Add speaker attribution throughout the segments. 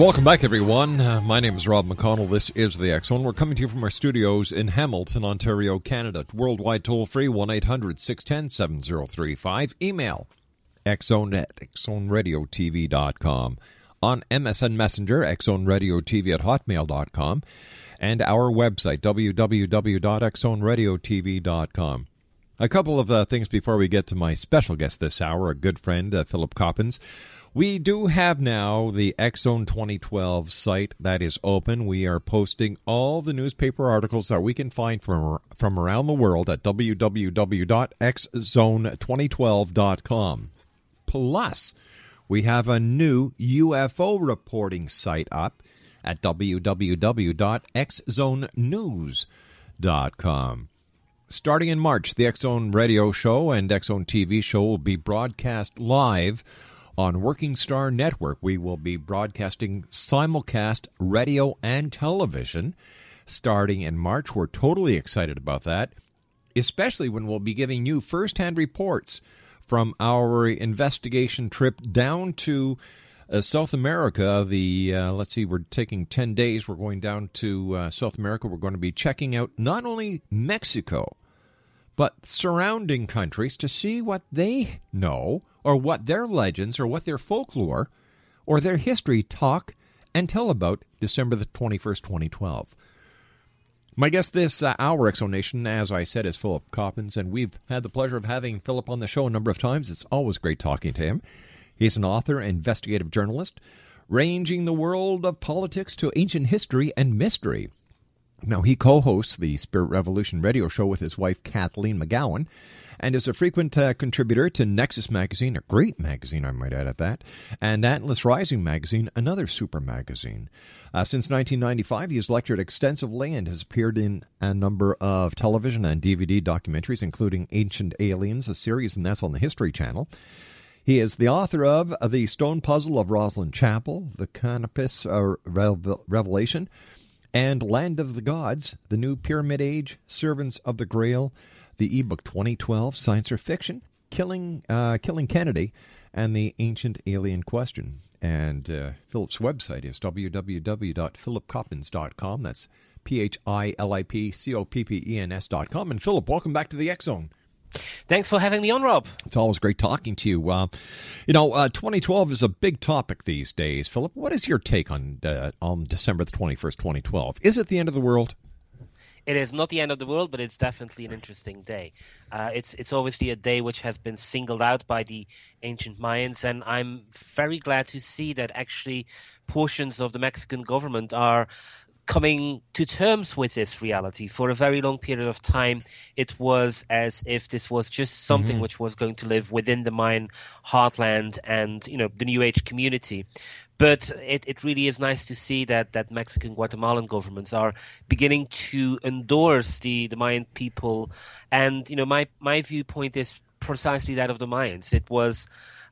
Speaker 1: Welcome back, everyone. Uh, my name is Rob McConnell. This is the Zone. We're coming to you from our studios in Hamilton, Ontario, Canada. Worldwide toll free 1 800 610 7035. Email xzone at xzoneradiotv.com. On MSN Messenger, xzoneradiotv at hotmail.com. And our website, www.xzoneradiotv.com. A couple of uh, things before we get to my special guest this hour, a good friend, uh, Philip Coppens. We do have now the X Zone 2012 site that is open. We are posting all the newspaper articles that we can find from from around the world at www.xzone2012.com. Plus, we have a new UFO reporting site up at www.xzonenews.com. Starting in March, the X Zone Radio Show and X Zone TV Show will be broadcast live on Working Star Network. We will be broadcasting simulcast radio and television starting in March. We're totally excited about that, especially when we'll be giving you firsthand reports from our investigation trip down to uh, South America. The uh, let's see, we're taking ten days. We're going down to uh, South America. We're going to be checking out not only Mexico but surrounding countries to see what they know or what their legends or what their folklore or their history talk and tell about December the 21st, 2012. My guest this uh, hour, X Zone Nation, as I said, is Philip Coppens, and we've had the pleasure of having Philip on the show a number of times. It's always great talking to him. He's an author, investigative journalist, ranging the world of politics to ancient history and mystery. Now, he co hosts the Spirit Revolution radio show with his wife, Kathleen McGowan, and is a frequent uh, contributor to Nexus Magazine, a great magazine, I might add at that, and Atlantis Rising Magazine, another super magazine. Uh, since 1995, he has lectured extensively and has appeared in a number of television and DVD documentaries, including Ancient Aliens, a series, and that's on the History Channel. He is the author of The Stone Puzzle of Rosslyn Chapel, The Canopus uh, Revel- Revelation, and Land of the Gods, The New Pyramid Age, Servants of the Grail, the ebook 2012, Science or Fiction, Killing, uh, Killing Kennedy, and The Ancient Alien Question. And uh, Philip's website is www.philipcoppens.com. That's P H I L I P C O P P E N S dot com. And Philip, welcome back to the X Zone.
Speaker 2: Thanks for having me on, Rob.
Speaker 1: It's always great talking to you. Uh, you know, uh, 2012 is a big topic these days. Philip, what is your take on uh, on December the 21st, 2012? Is it the end of the world?
Speaker 2: It is not the end of the world, but it's definitely an interesting day. Uh, it's it's obviously a day which has been singled out by the ancient Mayans, and I'm very glad to see that actually portions of the Mexican government are coming to terms with this reality. For a very long period of time, it was as if this was just something
Speaker 1: Mm-hmm.
Speaker 2: which was going to live within the Mayan heartland and you know the New Age community. But it, it really is nice to see that, that Mexican Guatemalan governments are beginning to endorse the, the Mayan people. And, you know, my, my viewpoint is precisely that of the Mayans. It was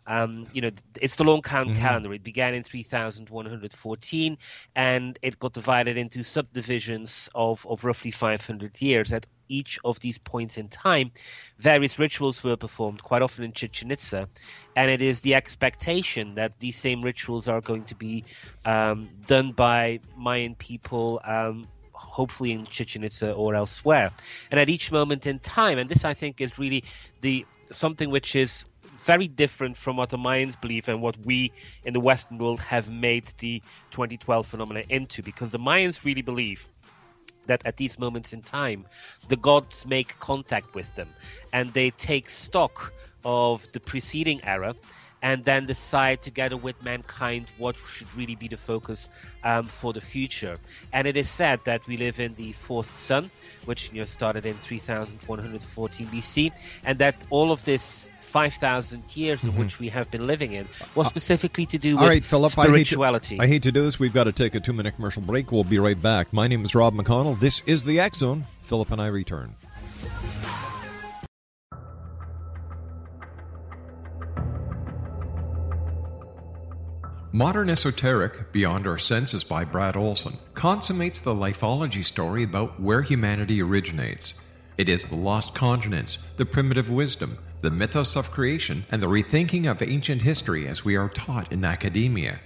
Speaker 2: um, you know, it's the long count calendar. It began in 3114 and it got divided into subdivisions of, of roughly 500 years. At each of these points in time, various rituals were performed, quite often in Chichen Itza. And it is the expectation that these same rituals are going to be um, done by Mayan people. Um, hopefully in Chichen Itza or elsewhere. And at each moment in time, and this I think is really the something which is very different from what the Mayans believe and what we in the Western world have made the 2012 phenomena into, because the Mayans really believe that at these moments in time, the gods make contact with them and they take stock of the preceding era and then decide together with mankind what should really be the focus um, for the future. And it is said that we live in the fourth sun, which you know started in 3114 BC, and that all of this 5,000 years of which we have been living in was specifically to do with
Speaker 1: Mm-hmm. All right, Philip.
Speaker 2: spirituality.
Speaker 1: I hate, to, I hate to do this. We've got to take a two minute commercial break. We'll be right back. My name is Rob McConnell. This is the X Zone. Philip and I return. Modern Esoteric, Beyond Our Senses by Brad Olson, consummates the lifology story about where humanity originates. It is the lost continents, the primitive wisdom, the mythos of creation, and the rethinking of ancient history as we are taught in academia.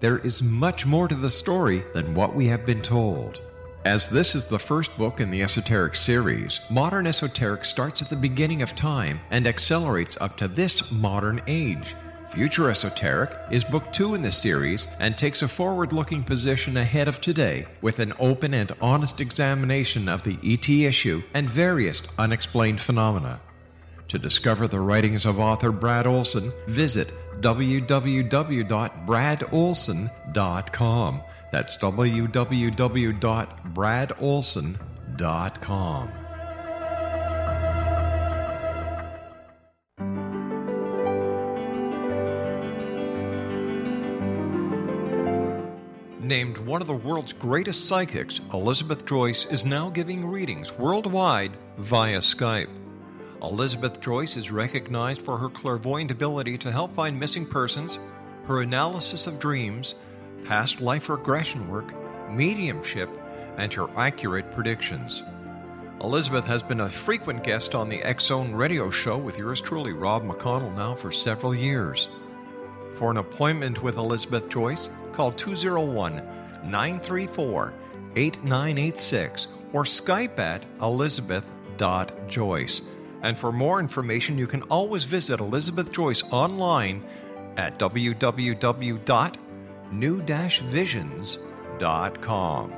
Speaker 1: There is much more to the story than what we have been told. As this is the first book in the Esoteric series, Modern Esoteric starts at the beginning of time and accelerates up to this modern age. Future Esoteric is book two in the series and takes a forward looking position ahead of today with an open and honest examination of the ET issue and various unexplained phenomena. To discover the writings of author Brad Olson, visit www.bradolson.com. That's www.bradolson.com. Named one of the world's greatest psychics, Elizabeth Joyce is now giving readings worldwide via Skype. Elizabeth Joyce is recognized for her clairvoyant ability to help find missing persons, her analysis of dreams, past life regression work, mediumship, and her accurate predictions. Elizabeth has been a frequent guest on the Zone radio show with yours truly, Rob McConnell, now for several years. For an appointment with Elizabeth Joyce, call 201 934 8986 or Skype at elizabeth.joyce. And for more information, you can always visit Elizabeth Joyce online at www.new-visions.com.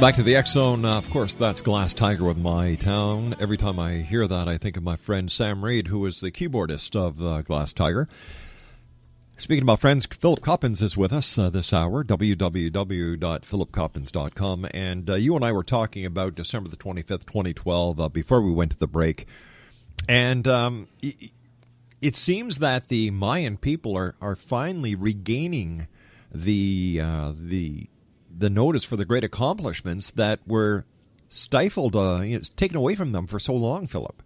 Speaker 1: back to the X Zone. Uh, of course, that's Glass Tiger with My Town. Every time I hear that, I think of my friend Sam Reid, who is the keyboardist of uh, Glass Tiger. Speaking about friends, Philip Coppens is with us uh, this hour, www.philipcoppens.com. And uh, you and I were talking about December the 25th, 2012, uh, before we went to the break. And um, it, seems that the Mayan people are, are finally regaining the uh, the the notice for the great accomplishments that were stifled, uh, you know, taken away from them for so long, Philip.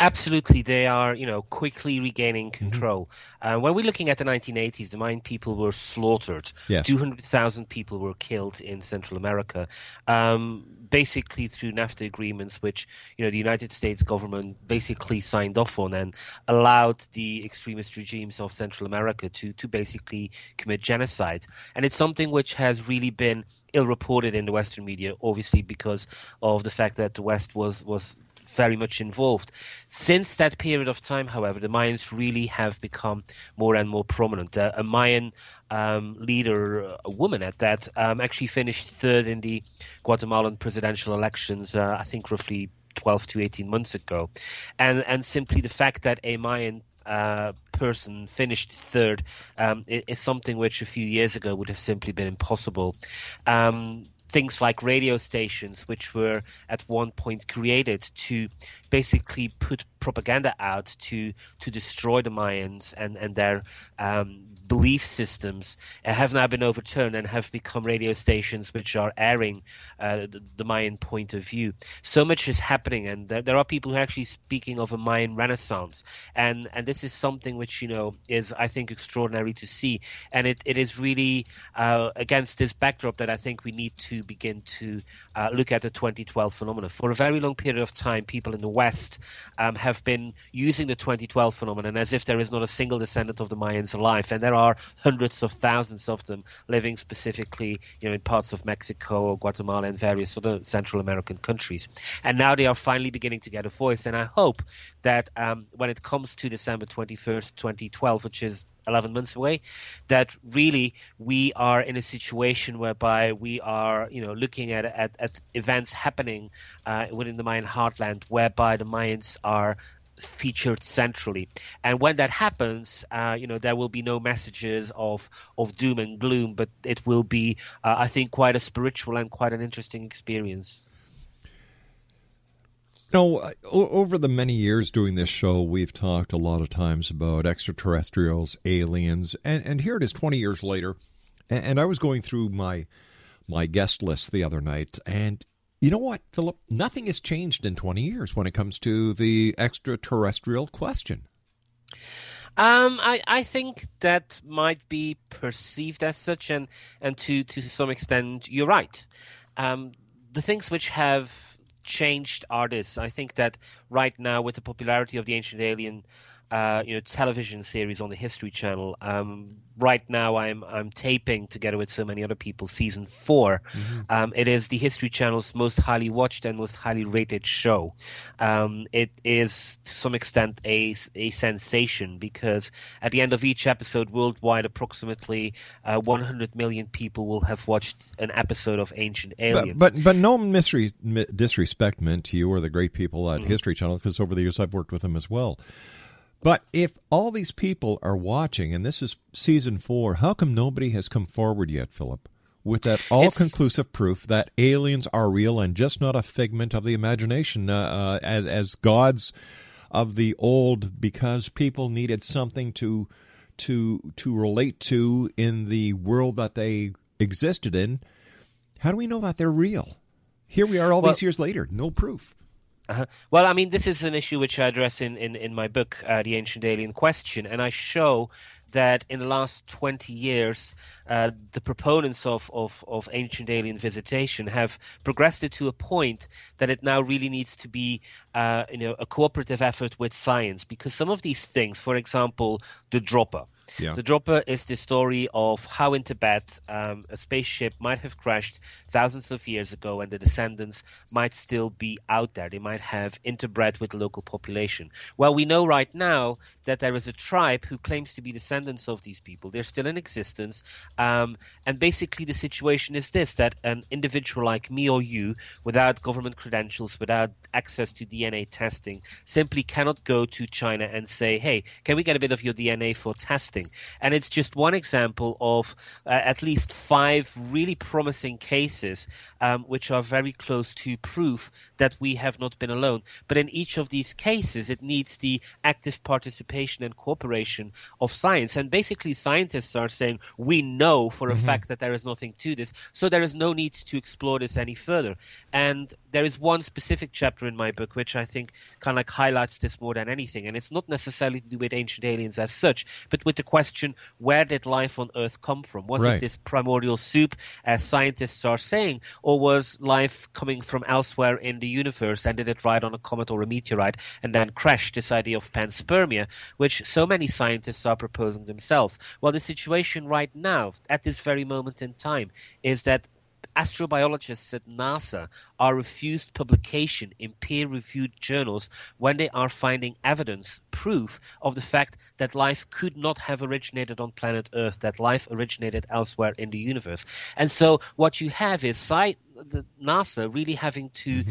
Speaker 2: Absolutely, they are, you know, quickly regaining control. Uh, when we're looking at the 1980s, the Mayan people were slaughtered.
Speaker 1: Yes.
Speaker 2: 200,000 people were killed in Central America, um, basically through NAFTA agreements, which, you know, the United States government basically signed off on and allowed the extremist regimes of Central America to, to basically commit genocide. And it's something which has really been ill reported in the Western media, obviously because of the fact that the West was, was very much involved. Since that period of time, however, the Mayans really have become more and more prominent. Uh, a Mayan um, leader, a woman at that, um, actually finished third in the Guatemalan presidential elections, uh, I think roughly 12 to 18 months ago. And, and simply the fact that a Mayan uh, person finished third um, is, something which a few years ago would have simply been impossible. Um, things like radio stations, which were at one point created to basically put propaganda out to to destroy the Mayans and and their um, belief systems, have now been overturned and have become radio stations which are airing uh, the, Mayan point of view. So much is happening, and there, there are people who are actually speaking of a Mayan renaissance, and and this is something which you know is I think extraordinary to see, and it, it is really uh, against this backdrop that I think we need to begin to uh, look at the 2012 phenomenon. For a very long period of time, people in the West um, have been using the 2012 phenomenon as if there is not a single descendant of the Mayans alive, and there are hundreds of thousands of them living specifically, you know, in parts of Mexico or Guatemala and various other Central American countries. And now they are finally beginning to get a voice. And I hope that um, when it comes to December 21st, 2012, which is 11 months away that really we are in a situation whereby we are you know looking at at, at events happening uh, within the Mayan heartland whereby the Mayans are featured centrally and when that happens uh, you know there will be no messages of of doom and gloom but it will be uh, i think quite a spiritual and quite an interesting experience
Speaker 1: No, uh, over the many years doing this show, we've talked a lot of times about extraterrestrials, aliens, and, and here it is 20 years later. And, and I was going through my my guest list the other night, and you know what, Philip? Nothing has changed in 20 years when it comes to the extraterrestrial question.
Speaker 2: Um, I, I think that might be perceived as such, and, and to, to some extent, you're right. Um, the things which have changed are this. I think that right now, with the popularity of the Ancient Alien, uh, you know, television series on the History Channel, um, right now I'm I'm taping together with so many other people season 4 Um, it is the History Channel's most highly watched and most highly rated show. Um, it is to some extent a a sensation because at the end of each episode worldwide, approximately uh, 100 million people will have watched an episode of Ancient Aliens.
Speaker 1: But, but but no misre- disrespect meant to you or the great people at History Channel because over the years I've worked with them as well. But if all these people are watching, and this is season four, how come nobody has come forward yet, Philip, with that all-conclusive proof that aliens are real and just not a figment of the imagination, uh, uh, as as gods of the old, because people needed something to to to relate to in the world that they existed in. How do we know that they're real? Here we are, all
Speaker 2: Well-
Speaker 1: these years later, no proof.
Speaker 2: Uh-huh. Well, I mean, this is an issue which I address in, in, in my book, uh, The Ancient Alien Question, and I show that in the last 20 years, uh, the proponents of, of, of ancient alien visitation have progressed it to a point that it now really needs to be uh, you know, a cooperative effort with science because some of these things, for example, the Dropa,
Speaker 1: Yeah.
Speaker 2: The Dropa is the story of how in Tibet um, a spaceship might have crashed thousands of years ago, and the descendants might still be out there. They might have interbred with the local population. Well, we know right now that there is a tribe who claims to be descendants of these people. They're still in existence, um, and basically the situation is this: that an individual like me or you, without government credentials, without access to DNA testing, simply cannot go to China and say, "Hey, can we get a bit of your DNA for testing?" And it's just one example of uh, at least five really promising cases, um, which are very close to proof that we have not been alone. But in each of these cases, it needs the active participation and cooperation of science. And basically, scientists are saying, "We know for a fact that there is nothing to this, so there is no need to explore this any further." And there is one specific chapter in my book which I think kind of like highlights this more than anything, and it's not necessarily to do with ancient aliens as such, but with the question: Where did life on Earth come from? Was
Speaker 1: Right.
Speaker 2: it this primordial soup, as scientists are saying, or was life coming from elsewhere in the universe and did it ride on a comet or a meteorite and then crash? This idea of panspermia, which so many scientists are proposing themselves. Well, the situation right now, at this very moment in time, is that astrobiologists at NASA are refused publication in peer reviewed journals when they are finding evidence, proof of the fact that life could not have originated on planet Earth, that life originated elsewhere in the universe. And so what you have is sci- the NASA really having to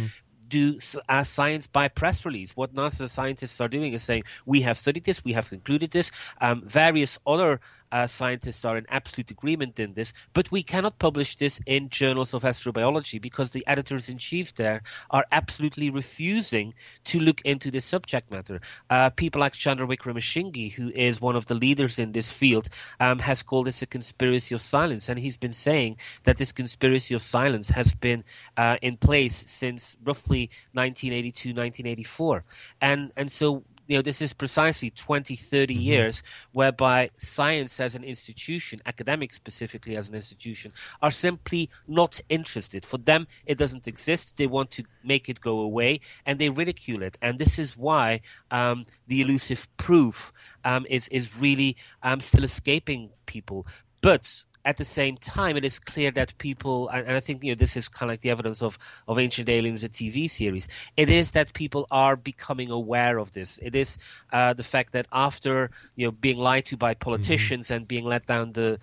Speaker 2: do s- uh, science by press release. What NASA scientists are doing is saying, we have studied this, we have concluded this. Um, various other uh, scientists are in absolute agreement in this, but we cannot publish this in journals of astrobiology because the editors in chief there are absolutely refusing to look into this subject matter. Uh, people like Chandra Wickramasinghe, who is one of the leaders in this field, um, has called this a conspiracy of silence, and he's been saying that this conspiracy of silence has been uh, in place since roughly 1982, 1984, and and so you know, this is precisely 20, 30 years whereby science as an institution, academics specifically as an institution, are simply not interested. For them, it doesn't exist. They want to make it go away and they ridicule it. And this is why um, the elusive proof um, is, is really um, still escaping people. But at the same time, it is clear that people, and, I think you know this is kind of like the evidence of of Ancient Aliens, a TV series. It is that people are becoming aware of this. It is uh, the fact that after you know being lied to by politicians and being let down the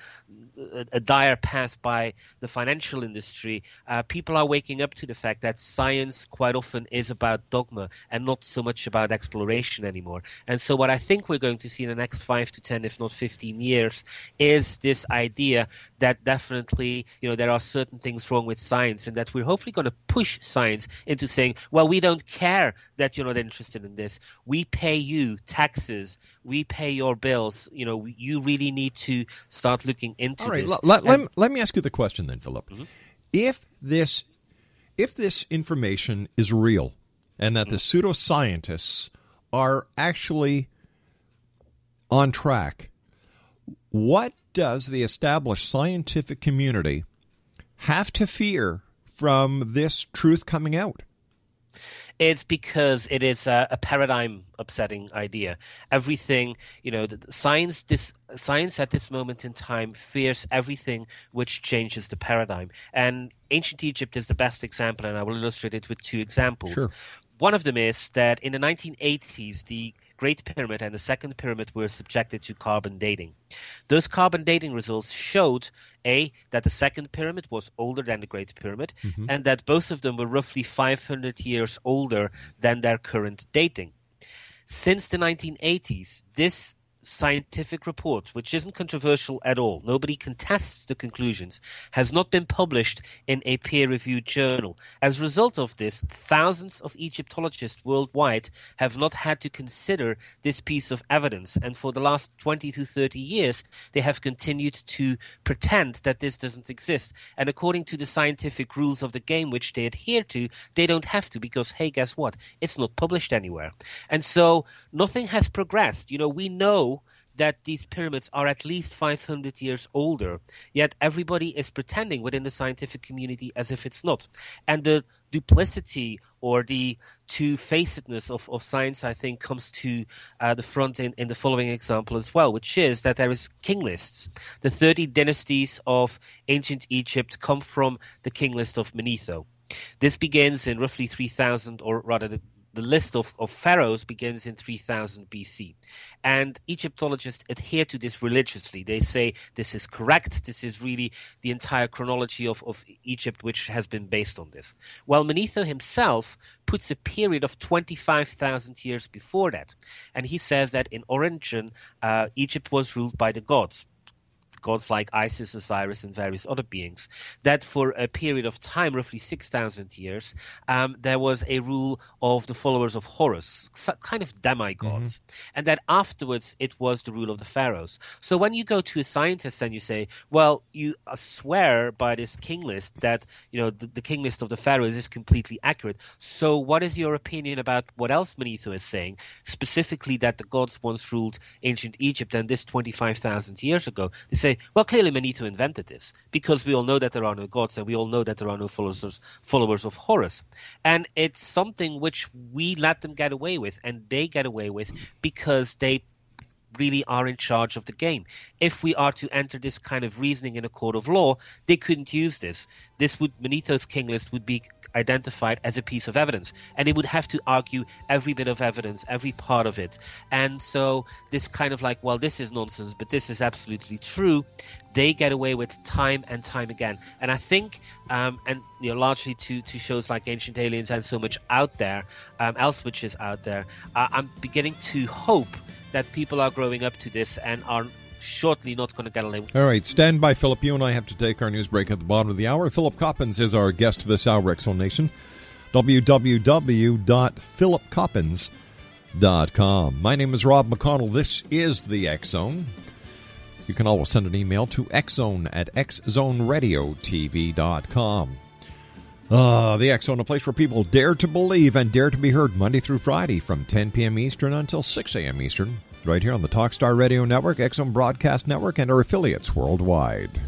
Speaker 2: a, a dire path by the financial industry, uh, people are waking up to the fact that science quite often is about dogma and not so much about exploration anymore. And so, what I think we're going to see in the next five to ten, if not fifteen years, is this idea that definitely, you know, there are certain things wrong with science, and that we're hopefully going to push science into saying, well, we don't care that you're not interested in this. We pay you taxes. We pay your bills. You know, you really need to start looking into
Speaker 1: All right,
Speaker 2: this.
Speaker 1: let, let,
Speaker 2: And-
Speaker 1: me- let me ask you the question then, Philip.
Speaker 2: Mm-hmm.
Speaker 1: If this if this information is real and that the
Speaker 2: Mm-hmm.
Speaker 1: pseudoscientists are actually on track, what does the established scientific community have to fear from this truth coming out?
Speaker 2: It's because it is a, a paradigm upsetting idea. Everything, you know, science this science at this moment in time fears everything which changes the paradigm. And ancient Egypt is the best example, and I will illustrate it with two examples.
Speaker 1: Sure.
Speaker 2: One of them is that in the 1980s, the Great Pyramid and the Second Pyramid were subjected to carbon dating. Those carbon dating results showed A, that the Second Pyramid was older than the Great Pyramid, mm-hmm. and that both of them were roughly 500 years older than their current dating. Since the 1980s, this scientific report, which isn't controversial at all, nobody contests the conclusions, has not been published in a peer reviewed journal. As a result of this, thousands of Egyptologists worldwide have not had to consider this piece of evidence. And for the last 20 to 30 years, they have continued to pretend that this doesn't exist. And according to the scientific rules of the game which they adhere to, they don't have to because, hey, guess what? It's not published anywhere. And so nothing has progressed. You know, we know that these pyramids are at least 500 years older, yet everybody is pretending within the scientific community as if it's not. And the duplicity or the two-facedness of, of science, I think, comes to uh, the front in, in the following example as well, which is that there is king lists. The 30 dynasties of ancient Egypt come from the king list of Manetho. This begins in roughly 3000, or rather, the, the list of, of pharaohs begins in 3000 BC. And Egyptologists adhere to this religiously. They say this is correct. This is really the entire chronology of, of Egypt, which has been based on this. While Manetho himself puts a period of 25,000 years before that. And he says that in origin, uh, Egypt was ruled by the gods gods like Isis, Osiris, and various other beings, that for a period of time, roughly 6,000 years, um, there was a rule of the followers of Horus, kind of demigods, and that afterwards it was the rule of the pharaohs. So when you go to a scientist and you say, well, you uh, swear by this king list that, you know, the, the king list of the pharaohs is completely accurate. So what is your opinion about what else Manetho is saying, specifically that the gods once ruled ancient Egypt and this 25,000 years ago? They say, well, clearly Manetho invented this because we all know that there are no gods and we all know that there are no followers, followers of Horus. And it's something which we let them get away with and they get away with because they really are in charge of the game. If we are to enter this kind of reasoning in a court of law, they couldn't use this. This would Manetho's king list would be identified as a piece of evidence, and they would have to argue every bit of evidence, every part of it. And so this kind of like, well, this is nonsense, but this is absolutely true. They get away with time and time again, and I think, um, and you know, largely to to shows like Ancient Aliens and so much out there, um, else which is out there. Uh, I'm beginning to hope that people are growing up to this and are shortly not going to get away.
Speaker 1: All right, stand by, Philip. You and I have to take our news break at the bottom of the hour. Philip Coppens is our guest this hour, X Zone Nation. www.philipcoppens.com. My name is Rob McConnell. This is the Zone. You can always send an email to xzone at xzoneradiotv.com. Uh, the X Zone, a place where people dare to believe and dare to be heard Monday through Friday from 10 p.m. Eastern until 6 a.m. Eastern, right here on the Talkstar Radio Network, Zone Broadcast Network, and our affiliates worldwide.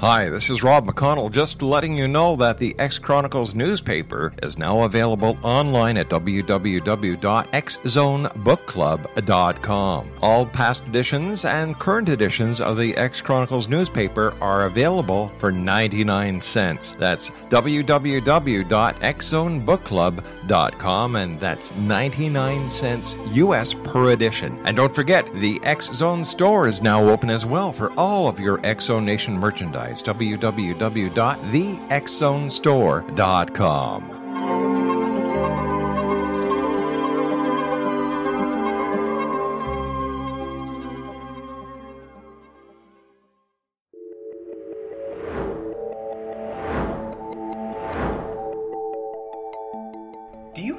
Speaker 1: Hi, this is Rob McConnell, just letting you know that the X Chronicles newspaper is now available online at www.xzonebookclub.com. All past editions and current editions of the X Chronicles newspaper are available for 99 cents. That's www.xzonebookclub.com, and that's 99 cents US per edition. And don't forget, the X Zone store is now open as well for all of your X Zone Nation merchandise. www.thexzonestore.com.
Speaker 3: Do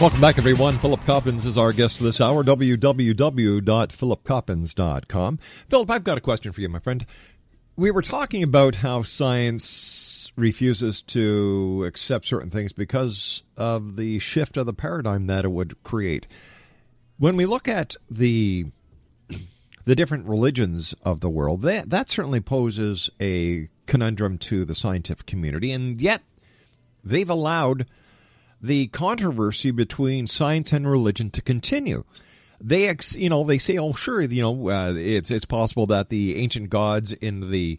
Speaker 1: Welcome back, everyone. Philip Coppens is our guest this hour. www.philipcoppens.com. Philip, I've got a question for you, my friend. We were talking about how science refuses to accept certain things because of the shift of the paradigm that it would create. When we look at the the different religions of the world, that that certainly poses a conundrum to the scientific community, and yet they've allowed the controversy between science and religion to continue. They, ex, you know, they say, "Oh, sure, you know, uh, it's it's possible that the ancient gods in the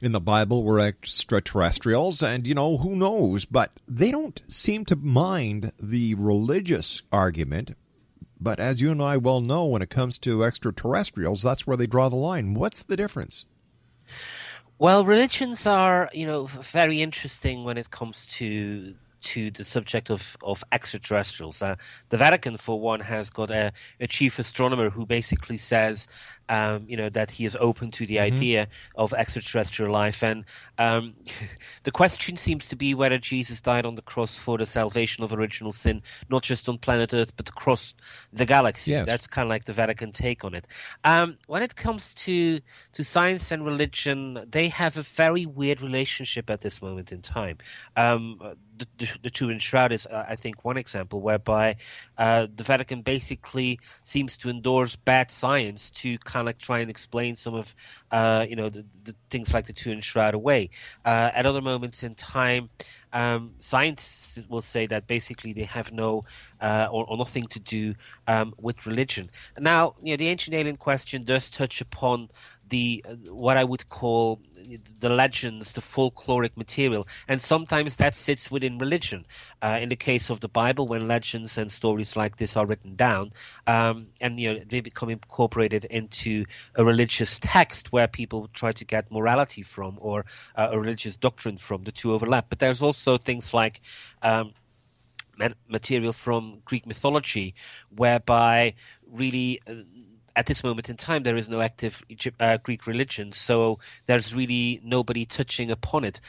Speaker 1: in the Bible were extraterrestrials, and you know, who knows?" But they don't seem to mind the religious argument. But as you and I well know, when it comes to extraterrestrials, that's where they draw the line. What's the difference?
Speaker 2: Well, religions are, you know, very interesting when it comes to to the subject of, of extraterrestrials. Uh, the Vatican, for one, has got a, a chief astronomer who basically says, um, you know, that he is open to the mm-hmm. idea of extraterrestrial life. And um, the question seems to be whether Jesus died on the cross for the salvation of original sin, not just on planet Earth, but across the galaxy.
Speaker 1: Yes.
Speaker 2: That's kind of like the Vatican take on it. Um, when it comes to to science and religion, they have a very weird relationship at this moment in time. The, the, the Turin Shroud is, uh, I think, one example whereby uh, the Vatican basically seems to endorse bad science to kind of try and explain some of, uh, you know, the, the, things like the Turin Shroud away. Uh, at other moments in time, um, scientists will say that basically they have no uh, or, or, nothing to do um, with religion. Now, you know, the ancient alien question does touch upon the what I would call the legends, the folkloric material, and sometimes that sits within religion. Uh, in the case of the Bible, when legends and stories like this are written down, um, and you know they become incorporated into a religious text where people try to get morality from or uh, a religious doctrine from, the two overlap. But there's also things like um, material from Greek mythology, whereby really uh, at this moment in time, there is no active Egypt, uh, Greek religion, so there's really nobody touching upon it.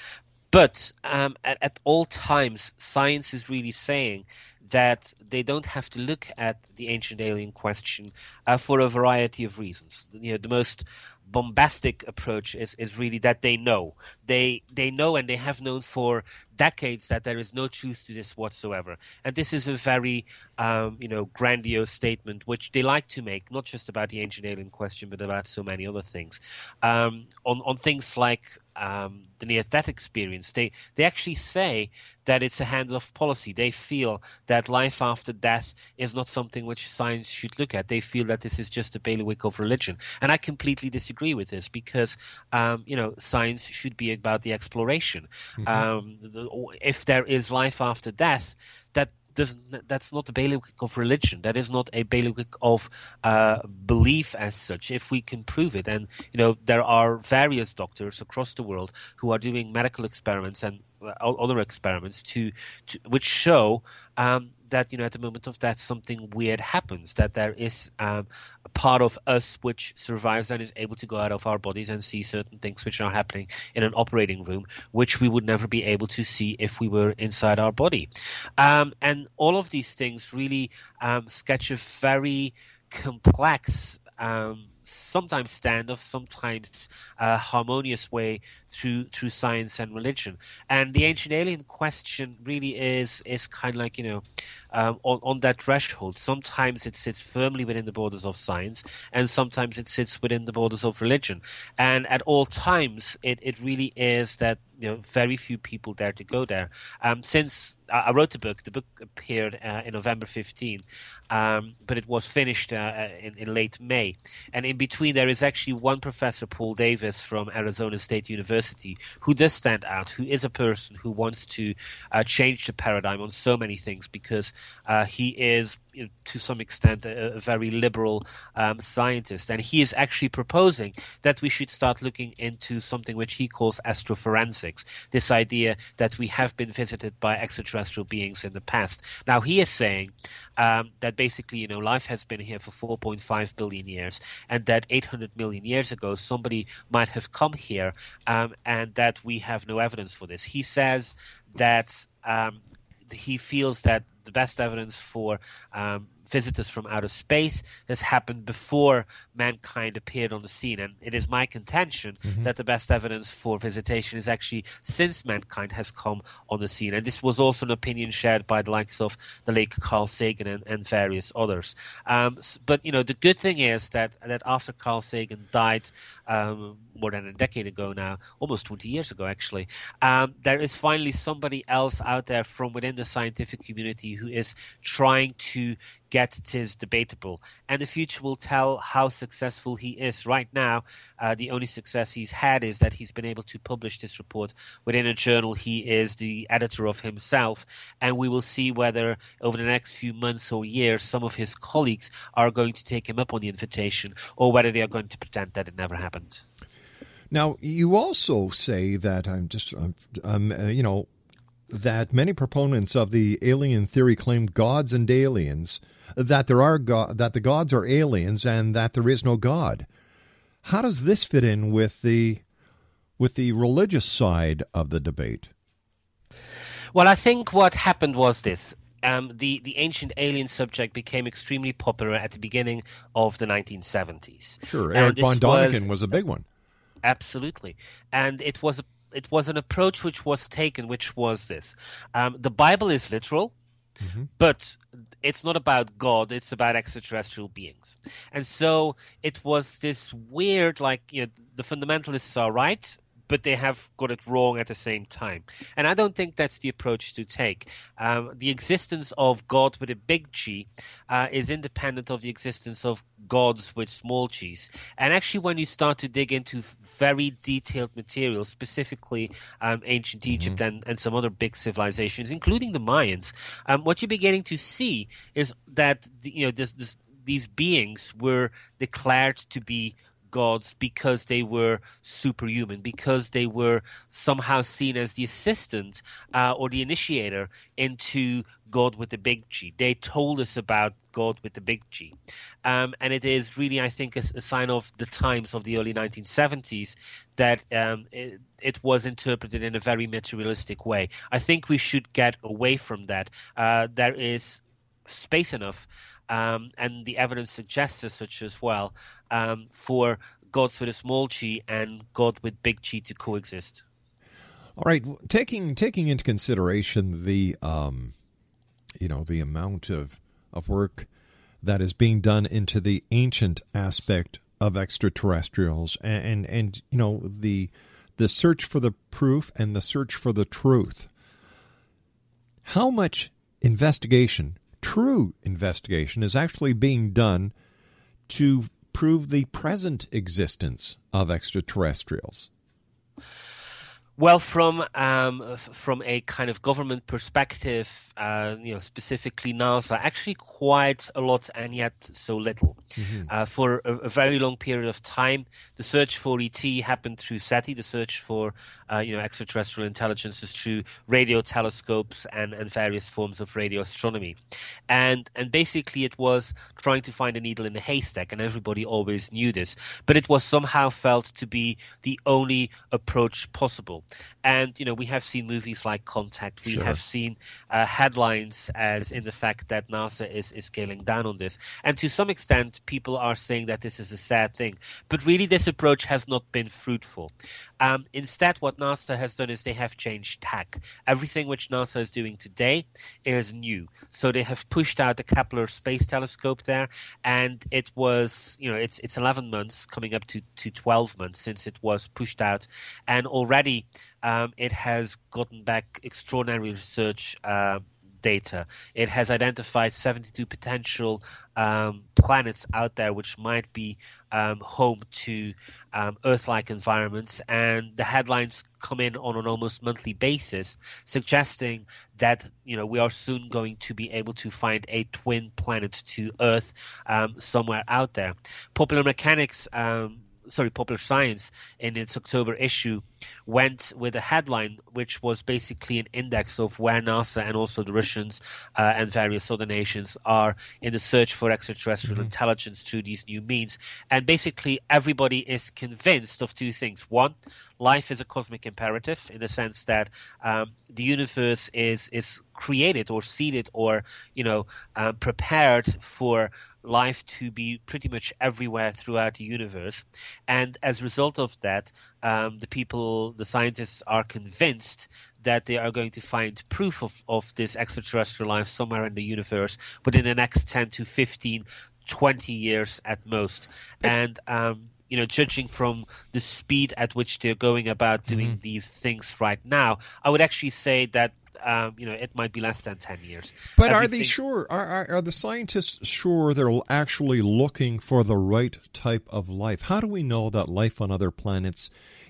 Speaker 2: But um, at, at, all times, science is really saying that they don't have to look at the ancient alien question uh, for a variety of reasons. You know, the most bombastic approach is, is really that they know. They they know and they have known for decades that there is no truth to this whatsoever. And this is a very um, you know grandiose statement which they like to make, not just about the ancient alien question, but about so many other things. Um, on on things like um, the near death experience, they they actually say that it's a hands-off policy. They feel that life after death is not something which science should look at. They feel that this is just a bailiwick of religion, and I completely disagree with this because um, you know science should be about the exploration. Mm-hmm. Um, the, if there is life after death, that doesn't that's not a bailiwick of religion. That is not a bailiwick of uh, belief as such. If we can prove it, and you know there are various doctors across the world who are doing medical experiments and uh, other experiments to, to which show um, that you know at the moment of death something weird happens that there is um, a part of us which survives and is able to go out of our bodies and see certain things which are happening in an operating room which we would never be able to see if we were inside our body. Um, and all of these things really um, sketch a very complex um, sometimes standoff, sometimes uh, harmonious way through through science and religion. And the ancient alien question really is is kind of like you know um, on on that threshold. Sometimes it sits firmly within the borders of science, and sometimes it sits within the borders of religion. And at all times, it it really is that you know very few people dare to go there. Um, since I wrote the book, the book appeared uh, in November 15, um, but it was finished uh, uh, in, in, late May. And in between, there is actually one professor, Paul Davies from Arizona State University, who does stand out, who is a person who wants to uh, change the paradigm on so many things because uh, he is you know, to some extent a, a very liberal um, scientist, and he is actually proposing that we should start looking into something which he calls astroforensics. This idea that we have been visited by extraterrestrial beings in the past. Now he is saying um, that basically, you know, life has been here for 4.5 billion years, and that 800 million years ago somebody might have come here, um, and that we have no evidence for this. He says that um, he feels that the best evidence for um, visitors from outer space has happened before mankind appeared on the scene. And it is my contention that the best evidence for visitation is actually since mankind has come on the scene. And this was also an opinion shared by the likes of the late Carl Sagan and, and various others. Um, but, you know, the good thing is that, that after Carl Sagan died um, more than a decade ago now, almost 20 years ago, actually, um, there is finally somebody else out there from within the scientific community who is trying to get tis debatable. And the future will tell how successful he is. Right now, uh, the only success he's had is that he's been able to publish this report within a journal he is the editor of himself. And we will see whether over the next few months or years, some of his colleagues are going to take him up on the invitation or whether they are going to pretend that it never happened.
Speaker 1: Now, you also say that I'm just, um, um, uh, you know, that many proponents of the alien theory claim gods and aliens, that there are go- that the gods are aliens and that there is no God. How does this fit in with the with the religious side of the debate?
Speaker 2: Well, I think what happened was this. Um, the, the ancient alien subject became extremely popular at the beginning of the 1970s.
Speaker 1: Sure,
Speaker 2: And
Speaker 1: Eric von
Speaker 2: was-
Speaker 1: was a big one.
Speaker 2: Absolutely, and it was a, it was an approach which was taken, which was this: um, the Bible is literal, but it's not about God; it's about extraterrestrial beings. And so it was this weird, like you know, the fundamentalists are right. But they have got it wrong at the same time. And I don't think that's the approach to take. Um, the existence of God with a big G uh, is independent of the existence of gods with small g's. And actually, when you start to dig into very detailed material, specifically um, ancient Egypt and, and some other big civilizations, including the Mayans, um, what you're beginning to see is that the, you know this, this, these beings were declared to be gods because they were superhuman, because they were somehow seen as the assistant uh, or the initiator into God with the big G. They told us about God with the big G. Um, and it is really, I think, a, a sign of the times of the early 1970s that um, it, it was interpreted in a very materialistic way. I think we should get away from that. Uh, there is space enough um, and the evidence suggests as such as well, um, for gods with a small g and God with big G to coexist.
Speaker 1: All right, taking taking into consideration the um, you know the amount of of work that is being done into the ancient aspect of extraterrestrials, and and, and you know the the search for the proof and the search for the truth. How much investigation, true investigation, is actually being done to prove the present existence of extraterrestrials?
Speaker 2: Well, from um, from a kind of government perspective, uh, you know, specifically NASA, actually quite a lot, and yet so little. Uh, for a, a very long period of time, the search for ET happened through SETI, the search for uh, you know extraterrestrial intelligence is through radio telescopes and, and various forms of radio astronomy, and and basically it was trying to find a needle in a haystack, and everybody always knew this, but it was somehow felt to be the only approach possible. And you know, we have seen movies like Contact. We
Speaker 1: Sure.
Speaker 2: have seen uh, headlines as in the fact that NASA is, is scaling down on this. And to some extent, people are saying that this is a sad thing. But really, this approach has not been fruitful. Um, instead, what NASA has done is they have changed tack. Everything which NASA is doing today is new. So they have pushed out the Kepler Space Telescope there, and it was, you know, it's it's 11 months, coming up to, to 12 months since it was pushed out, and already um, it has gotten back extraordinary research. Uh, data. It has identified 72 potential um, planets out there which might be um, home to um, Earth-like environments, and the headlines come in on an almost monthly basis, suggesting that you know we are soon going to be able to find a twin planet to Earth um, somewhere out there. Popular Mechanics. Um, sorry, Popular Science in its October issue went with a headline which was basically an index of where NASA and also the Russians uh, and various other nations are in the search for extraterrestrial intelligence through these new means. And basically, everybody is convinced of two things. One, life is a cosmic imperative in the sense that um, the universe is is created or seeded or you know uh, prepared for life to be pretty much everywhere throughout the universe. And as a result of that, um, the people, the scientists are convinced that they are going to find proof of, of this extraterrestrial life somewhere in the universe within the next 10 to 15, 20 years at most. And, um, you know, judging from the speed at which they're going about doing
Speaker 1: Mm-hmm.
Speaker 2: these things right now, I would actually say that, um, you know, it might be less than 10 years.
Speaker 1: But are they
Speaker 2: Everything-
Speaker 1: sure? Are, are are the scientists sure they're actually looking for the right type of life? How do we know that life on other planets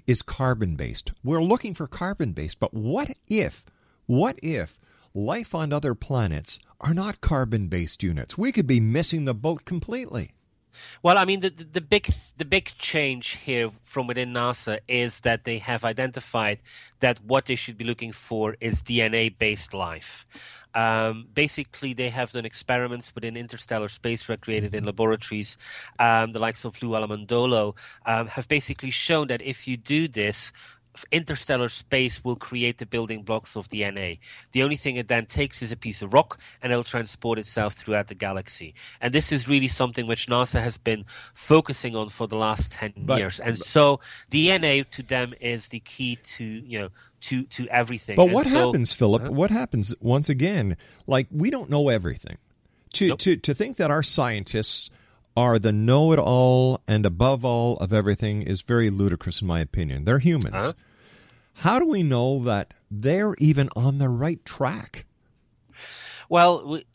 Speaker 1: is carbon based? We're looking for carbon based, but what if? What if life on other planets are not carbon based units? We could be missing the boat completely.
Speaker 2: Well, I mean, the, the, big the big change here from within NASA is that they have identified that what they should be looking for is DNA based life. Um, basically, they have done experiments within interstellar space recreated in laboratories. Um, the likes of Lou Allamandola um, have basically shown that if you do this, interstellar space will create the building blocks of DNA. The only thing it then takes is a piece of rock and it'll transport itself throughout the galaxy. And this is really something which NASA has been focusing on for the last 10
Speaker 1: But-
Speaker 2: years. And so DNA to them is the key to, you know, to, to everything.
Speaker 1: But
Speaker 2: And
Speaker 1: what
Speaker 2: so-
Speaker 1: happens, Philip? What happens once again? Like we don't know everything. To
Speaker 2: Nope.
Speaker 1: to to think that our scientists are the know-it-all and above all of everything is very ludicrous, in my opinion. They're humans.
Speaker 2: Uh-huh.
Speaker 1: How do we know that they're even on the right track?
Speaker 2: Well, we,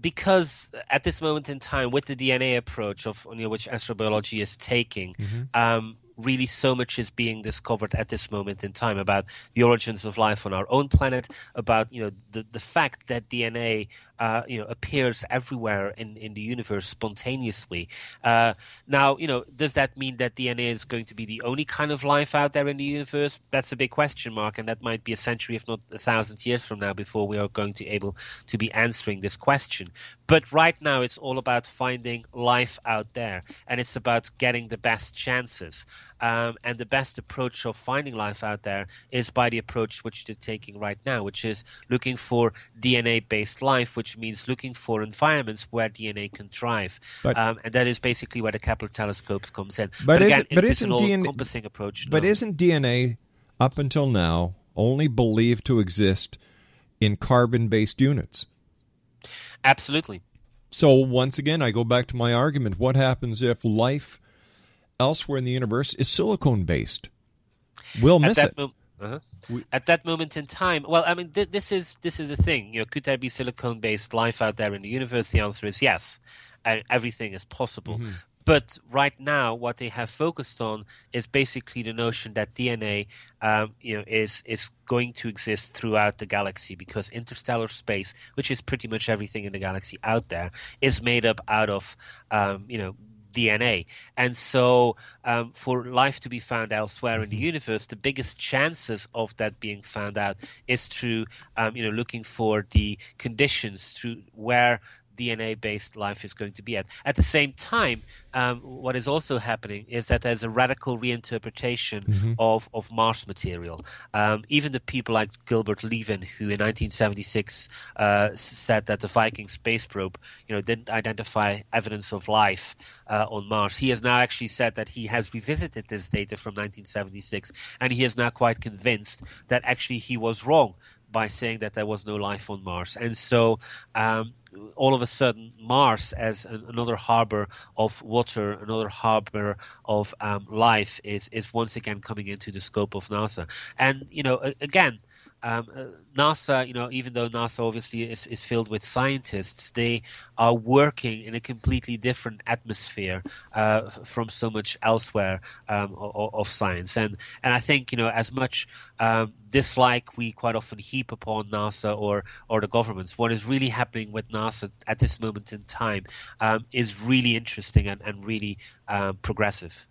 Speaker 2: because at this moment in time, with the DNA approach of you know, which astrobiology is taking, um, really so much is being discovered at this moment in time about the origins of life on our own planet, about you know the the fact that DNA uh, you know appears everywhere in in the universe spontaneously. Uh, now, you know, does that mean that DNA is going to be the only kind of life out there in the universe? That's a big question mark, and that might be a century, if not a thousand years from now, before we are going to able to be answering this question. But right now, it's all about finding life out there, and it's about getting the best chances. Um, and the best approach of finding life out there is by the approach which they're taking right now, which is looking for DNA-based life, which means looking for environments where DNA can thrive.
Speaker 1: But-
Speaker 2: um, and that is basically where the Kepler telescopes comes in.
Speaker 1: But
Speaker 2: again,
Speaker 1: isn't-
Speaker 2: is
Speaker 1: but isn't
Speaker 2: an
Speaker 1: DNA
Speaker 2: all-encompassing approach?
Speaker 1: But
Speaker 2: No.
Speaker 1: isn't DNA up until now only believed to exist in carbon-based units?
Speaker 2: absolutely.
Speaker 1: So once again, I go back to my argument. What happens if life elsewhere in the universe is silicone based? We'll
Speaker 2: at
Speaker 1: miss
Speaker 2: that
Speaker 1: it.
Speaker 2: uh-huh. at that moment in time well i mean th- this is this is the thing you know could there be silicone based life out there in the universe the answer is yes and everything is possible
Speaker 1: Mm-hmm.
Speaker 2: but right now what they have focused on is basically the notion that dna um, you know is is going to exist throughout the galaxy because interstellar space which is pretty much everything in the galaxy out there is made up out of um, you know DNA. And so, um, for life to be found elsewhere in the universe, the biggest chances of that being found out is through, um, you know, looking for the conditions through where DNA-based life is going to be at. At the same time, um, what is also happening is that there's a radical reinterpretation of, of Mars material. Um, even the people like Gilbert Levin, who in 1976 uh, said that the Viking space probe, you know, didn't identify evidence of life uh, on Mars, he has now actually said that he has revisited this data from 1976, and he is now quite convinced that actually he was wrong by saying that there was no life on Mars. And so, um, all of a sudden, Mars as an, another harbor of water, another harbor of um, life, is is once again coming into the scope of NASA. And you know, again. Um, uh, NASA, you know, even though NASA obviously is, is filled with scientists, they are working in a completely different atmosphere uh, from so much elsewhere um, of, of science. And and I think you know, as much um, dislike we quite often heap upon NASA or or the governments, what is really happening with NASA at this moment in time um, is really interesting and, and really um, progressive.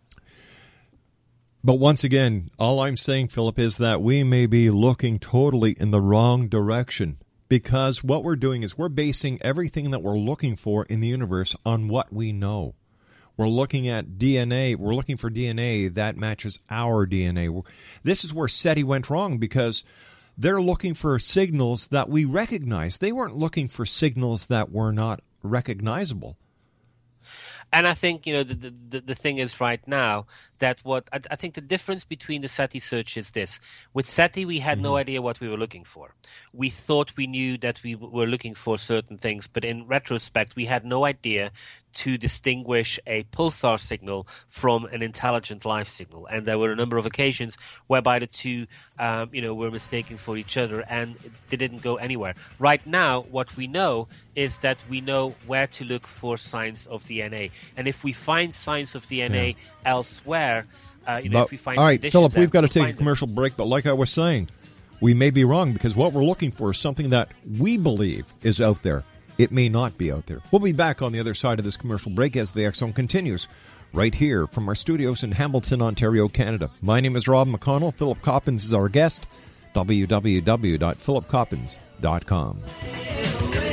Speaker 1: But once again, all I'm saying, Philip, is that we may be looking totally in the wrong direction because what we're doing is we're basing everything that we're looking for in the universe on what we know. We're looking at DNA. We're looking for DNA that matches our DNA. This is where SETI went wrong because they're looking for signals that we recognize. They weren't looking for signals that were not recognizable.
Speaker 2: And I think you know the, the the thing is right now that what I, I think the difference between the SETI search is this: with SETI, we had
Speaker 1: Mm-hmm.
Speaker 2: no idea what we were looking for. We thought we knew that we w- were looking for certain things, but in retrospect, we had no idea to distinguish a pulsar signal from an intelligent life signal. And there were a number of occasions whereby the two, um, you know, were mistaken for each other, and they didn't go anywhere. Right now, what we know is that we know where to look for signs of DNA, and if we find signs of DNA elsewhere, uh, you know,
Speaker 1: But-
Speaker 2: if we find
Speaker 1: all right, Philip, we've got to take a
Speaker 2: find them.
Speaker 1: commercial break, but like I was saying, we may be wrong because what we're looking for is something that we believe is out there. It may not be out there. We'll be back on the other side of this commercial break as the X Zone continues, right here from our studios in Hamilton, Ontario, Canada. My name is Rob McConnell. Philip Coppens is our guest.
Speaker 4: www.philipcoppens.com.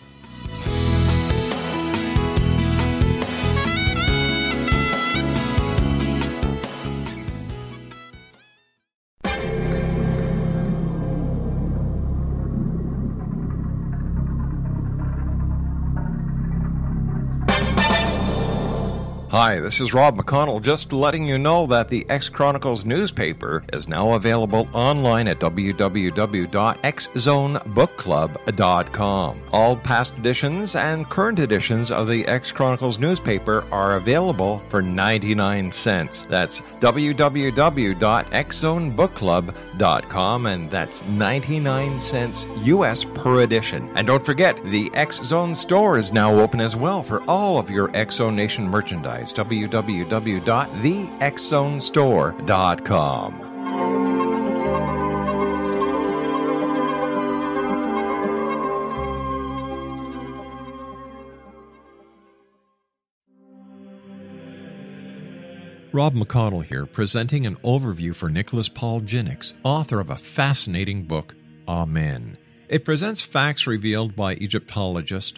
Speaker 1: Hi, this is Rob McConnell, just letting you know that the X Chronicles newspaper is now available online at www.xzonebookclub.com. All past editions and current editions of the X Chronicles newspaper are available for 99 cents. That's www.xzonebookclub.com, and that's 99 cents US per edition. And don't forget, the X Zone store is now open as well for all of your X Zone Nation merchandise. www.thexzonestore.com. Rob McConnell here, presenting an overview for Nicholas Paul Jennings, author of a fascinating book, Amen. It presents facts revealed by Egyptologists,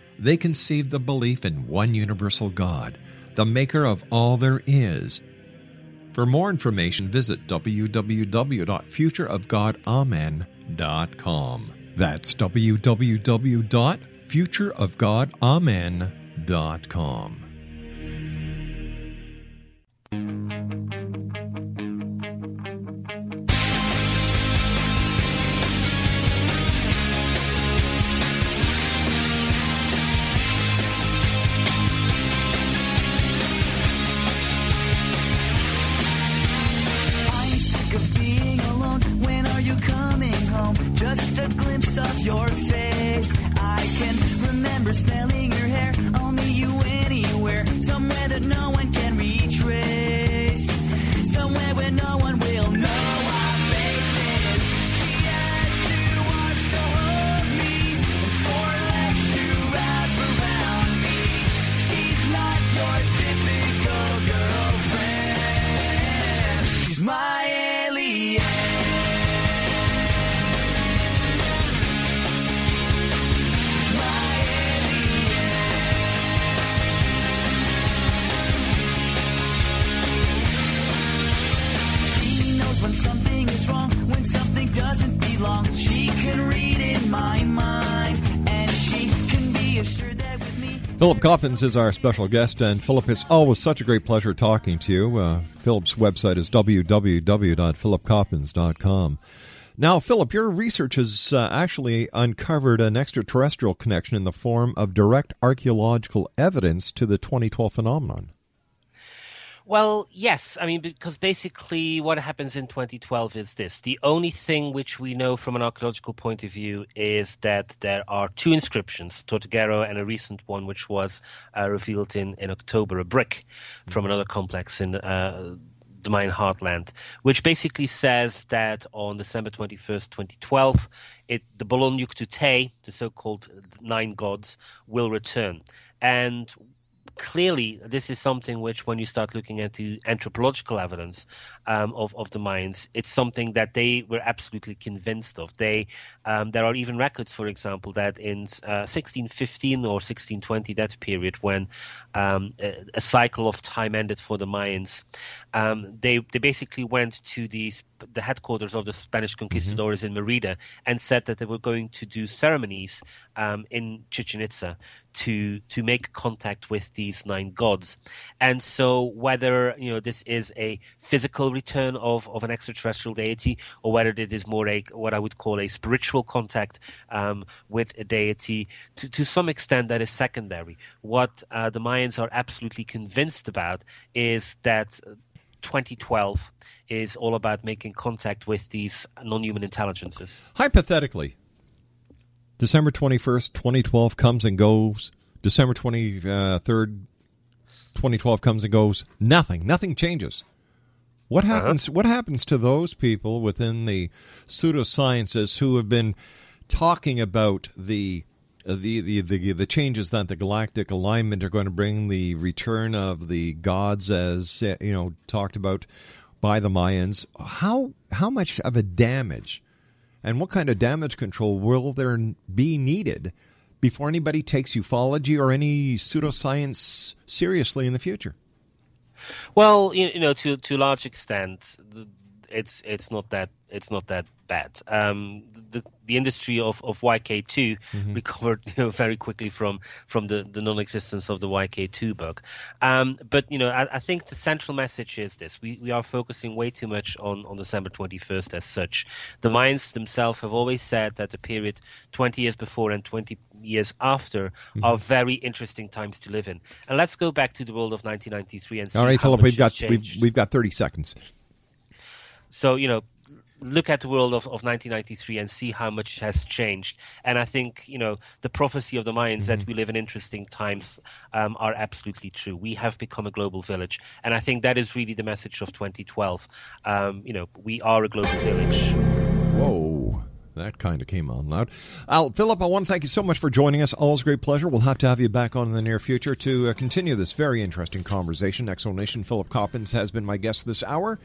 Speaker 1: they conceived the belief in one universal God, the maker of all there is. For more information, visit www.futureofgodamen.com. That's www.futureofgodamen.com.
Speaker 4: your
Speaker 1: Philip Coppens is our special guest, and Philip, it's always such a great pleasure talking to you. Uh, Philip's website is www.philipcoppens.com. Now, Philip, your research has uh, actually uncovered an extraterrestrial connection in the form of direct archaeological evidence to the 2012 phenomenon.
Speaker 2: Well, yes. I mean, because basically what happens in 2012 is this. The only thing which we know from an archaeological point of view is that there are two inscriptions, Tortuguero and a recent one which was uh, revealed in, in October, a brick from another complex in uh, the Mayan heartland, which basically says that on December 21st, 2012, it, the Bolon Yuktute, the so-called nine gods, will return. And clearly this is something which when you start looking at the anthropological evidence um, of, of the Mayans, it's something that they were absolutely convinced of. They um, there are even records, for example, that in uh, 1615 or 1620, that period when um, a, a cycle of time ended for the Mayans, um, they they basically went to these the headquarters of the Spanish conquistadors in Merida and said that they were going to do ceremonies um, in Chichen Itza to to make contact with these nine gods. And so whether you know this is a physical return of, of an extraterrestrial deity or whether it is more a what I would call a spiritual contact um, with a deity, to, to some extent that is secondary. What uh, the Mayans are absolutely convinced about is that 2012 is all about making contact with these non-human intelligences.
Speaker 1: Hypothetically, December 21st, 2012 comes and goes. December 23rd, 2012 comes and goes. Nothing. Nothing changes. What uh-huh. happens what happens to those people within the pseudosciences who have been talking about the the, the, the the changes that the galactic alignment are going to bring, the return of the gods, as uh, you know, talked about by the Mayans. How how much of a damage, and what kind of damage control will there be needed before anybody takes ufology or any pseudoscience seriously in the future?
Speaker 2: Well, you, you know, to to a large extent, it's it's not that it's not that bad. Um, the the industry of, of YK 2 recovered you know, very quickly from from the, the non-existence of the YK two bug. Um, but you know, I, I think the central message is this: we we are focusing way too much on on December twenty first as such. The Mayans themselves have always said that the period twenty years before and twenty years after are very interesting times to live in. And let's go back to the world of 1993 and see
Speaker 1: All right, Philip, we've got we've, we've got thirty seconds.
Speaker 2: So, you know, look at the world of, of 1993 and see how much has changed. And I think, you know, the prophecy of the Mayans that we live in interesting times um, are absolutely true. We have become a global village. And I think that is really the message of 2012. Um, you know, we are a global village.
Speaker 1: Whoa. That kind of came on loud. Al, Philip, I want to thank you so much for joining us. Always a great pleasure. We'll have to have you back on in the near future to uh, continue this very interesting conversation. X Zone Nation Philip Coppens has been my guest this hour.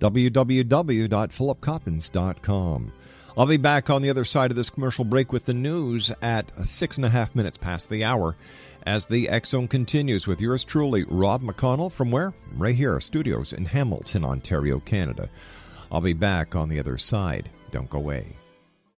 Speaker 1: www.philipcoppens.com. I'll be back on the other side of this commercial break with the news at six and a half minutes past the hour as the Zone continues with yours truly, Rob McConnell, from where? Right here, studios in Hamilton, Ontario, Canada. I'll be back on the other side. Don't go away.